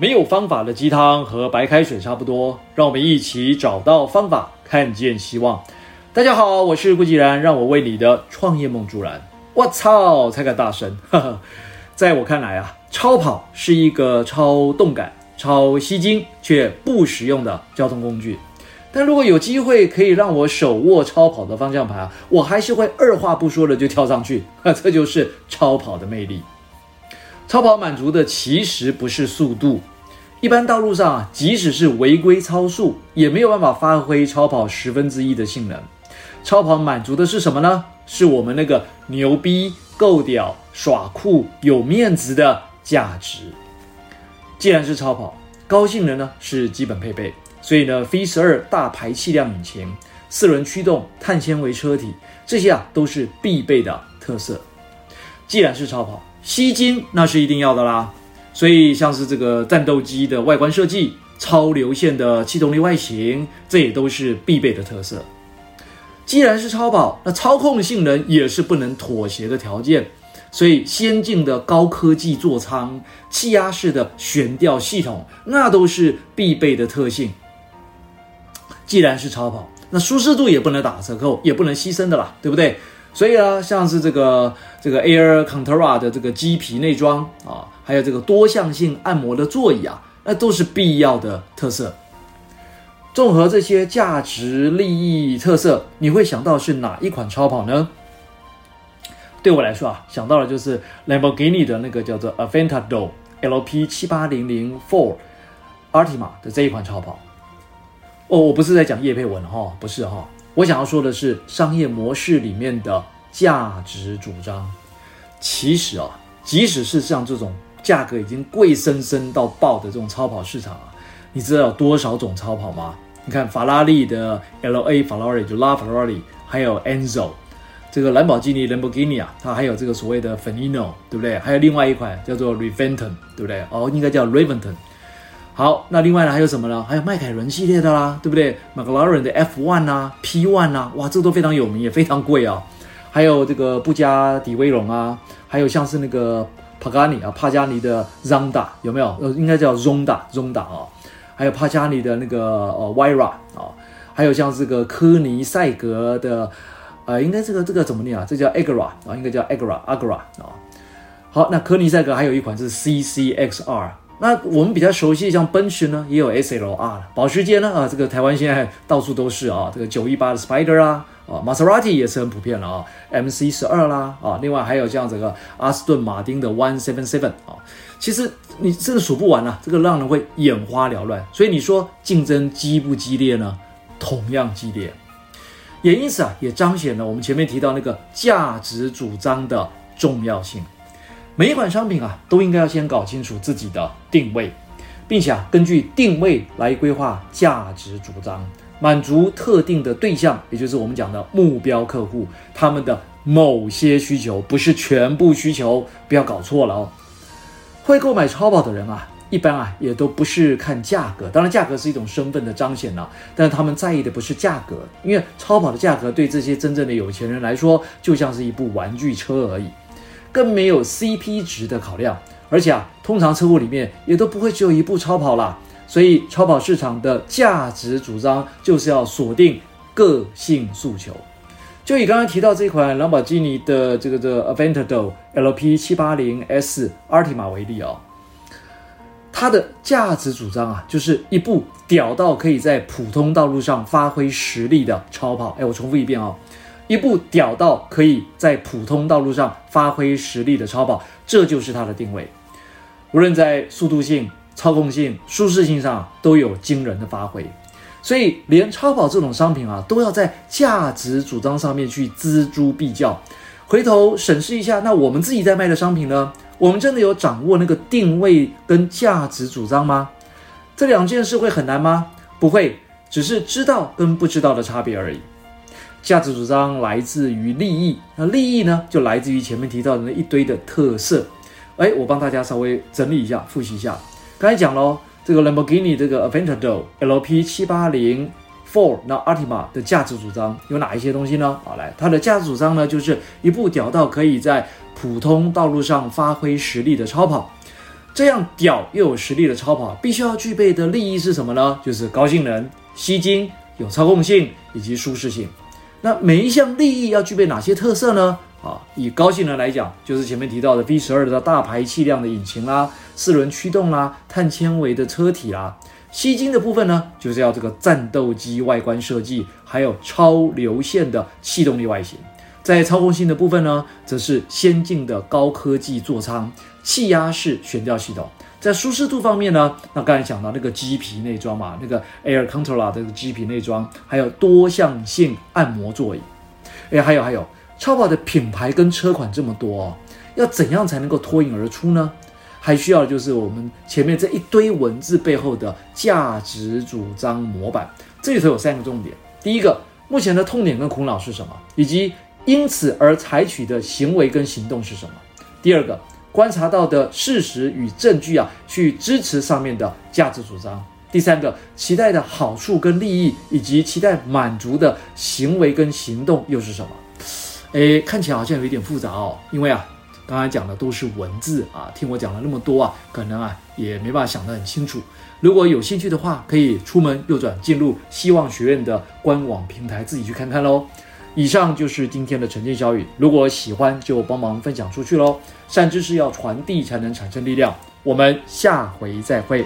没有方法的鸡汤和白开水差不多，让我们一起找到方法，看见希望。大家好，我是顾继然，让我为你的创业梦助燃。我操，才敢大声！呵呵，在我看来啊，超跑是一个超动感、超吸睛却不实用的交通工具。但如果有机会可以让我手握超跑的方向盘，我还是会二话不说的就跳上去。这就是超跑的魅力。超跑满足的其实不是速度。一般道路上啊，即使是违规超速，也没有办法发挥超跑十分之一的性能。超跑满足的是什么呢？是我们那个牛逼、够屌、耍酷、有面子的价值。既然是超跑，高性能呢是基本配备，所以呢，V 十二大排气量引擎、四轮驱动、碳纤维车体，这些啊都是必备的特色。既然是超跑，吸睛那是一定要的啦。所以，像是这个战斗机的外观设计、超流线的气动力外形，这也都是必备的特色。既然是超跑，那操控性能也是不能妥协的条件。所以，先进的高科技座舱、气压式的悬吊系统，那都是必备的特性。既然是超跑，那舒适度也不能打折扣，也不能牺牲的啦，对不对？所以啊，像是这个这个 Air Contera 的这个鸡皮内装啊，还有这个多项性按摩的座椅啊，那都是必要的特色。综合这些价值、利益、特色，你会想到是哪一款超跑呢？对我来说啊，想到的就是 Lamborghini 的那个叫做 Aventador LP 七八零零 Four Artima 的这一款超跑。哦，我不是在讲叶配文哈、哦，不是哈、哦。我想要说的是，商业模式里面的价值主张。其实啊，即使是像这种价格已经贵生生到爆的这种超跑市场啊，你知道有多少种超跑吗？你看法拉利的 LA 法拉利就拉法拉利，还有 Enzo，这个兰博基尼兰博基尼啊，它还有这个所谓的 Fenino，对不对？还有另外一款叫做 Reventon，对不对？哦，应该叫 Reventon。好，那另外呢还有什么呢？还有迈凯伦系列的啦，对不对？McLaren 的 F1 啊，P1 啊，哇，这都非常有名，也非常贵啊。还有这个布加迪威龙啊，还有像是那个帕加尼啊，帕加尼的 Zonda 有没有？呃，应该叫 Zonda，Zonda 啊。还有帕加尼的那个呃 Vira 啊，还有像这个科尼赛格的，呃，应该这个这个怎么念啊？这叫 Agera 啊，应该叫 Agera，Agera 啊。好，那科尼赛格还有一款是 CCXR。那我们比较熟悉，像奔驰呢，也有 SLR 了。保时捷呢，啊，这个台湾现在到处都是啊，这个九一八的 Spider 啊，啊，玛莎拉蒂也是很普遍了啊，MC 十二啦，啊，另外还有像这个阿斯顿马丁的 One Seven Seven 啊，其实你真的数不完啊，这个让人会眼花缭乱。所以你说竞争激不激烈呢？同样激烈，也因此啊，也彰显了我们前面提到那个价值主张的重要性。每一款商品啊，都应该要先搞清楚自己的定位，并且啊，根据定位来规划价值主张，满足特定的对象，也就是我们讲的目标客户，他们的某些需求，不是全部需求，不要搞错了哦。会购买超跑的人啊，一般啊，也都不是看价格，当然价格是一种身份的彰显了，但是他们在意的不是价格，因为超跑的价格对这些真正的有钱人来说，就像是一部玩具车而已。更没有 CP 值的考量，而且啊，通常车库里面也都不会只有一部超跑啦，所以超跑市场的价值主张就是要锁定个性诉求。就以刚刚提到这款兰博基尼的这个这 Aventador LP 七八零 S Artima 为例、哦，它的价值主张啊，就是一部屌到可以在普通道路上发挥实力的超跑。哎，我重复一遍、哦。一部屌到可以在普通道路上发挥实力的超跑，这就是它的定位。无论在速度性、操控性、舒适性上都有惊人的发挥。所以，连超跑这种商品啊，都要在价值主张上面去锱铢必较。回头审视一下，那我们自己在卖的商品呢？我们真的有掌握那个定位跟价值主张吗？这两件事会很难吗？不会，只是知道跟不知道的差别而已。价值主张来自于利益，那利益呢，就来自于前面提到的那一堆的特色。哎，我帮大家稍微整理一下，复习一下。刚才讲喽，这个 Lamborghini 这个 Aventador LP 七八零 Four 那 a r t i m a 的价值主张有哪一些东西呢？好，来，它的价值主张呢，就是一部屌到可以在普通道路上发挥实力的超跑。这样屌又有实力的超跑，必须要具备的利益是什么呢？就是高性能、吸睛、有操控性以及舒适性。那每一项利益要具备哪些特色呢？啊，以高性能来讲，就是前面提到的 V 十二的大排气量的引擎啦，四轮驱动啦，碳纤维的车体啦。吸睛的部分呢，就是要这个战斗机外观设计，还有超流线的气动力外形。在操控性的部分呢，则是先进的高科技座舱、气压式悬吊系统。在舒适度方面呢，那刚才讲到那个鸡皮内装嘛，那个 Air Control 的这个鸡皮内装，还有多项性按摩座椅。哎，还有还有。超跑的品牌跟车款这么多哦，要怎样才能够脱颖而出呢？还需要的就是我们前面这一堆文字背后的价值主张模板。这里头有三个重点：第一个，目前的痛点跟苦恼是什么，以及因此而采取的行为跟行动是什么；第二个，观察到的事实与证据啊，去支持上面的价值主张；第三个，期待的好处跟利益，以及期待满足的行为跟行动又是什么？诶，看起来好像有一点复杂哦，因为啊，刚才讲的都是文字啊，听我讲了那么多啊，可能啊也没办法想得很清楚。如果有兴趣的话，可以出门右转进入希望学院的官网平台，自己去看看喽。以上就是今天的晨间小语，如果喜欢就帮忙分享出去喽。善知识要传递才能产生力量，我们下回再会。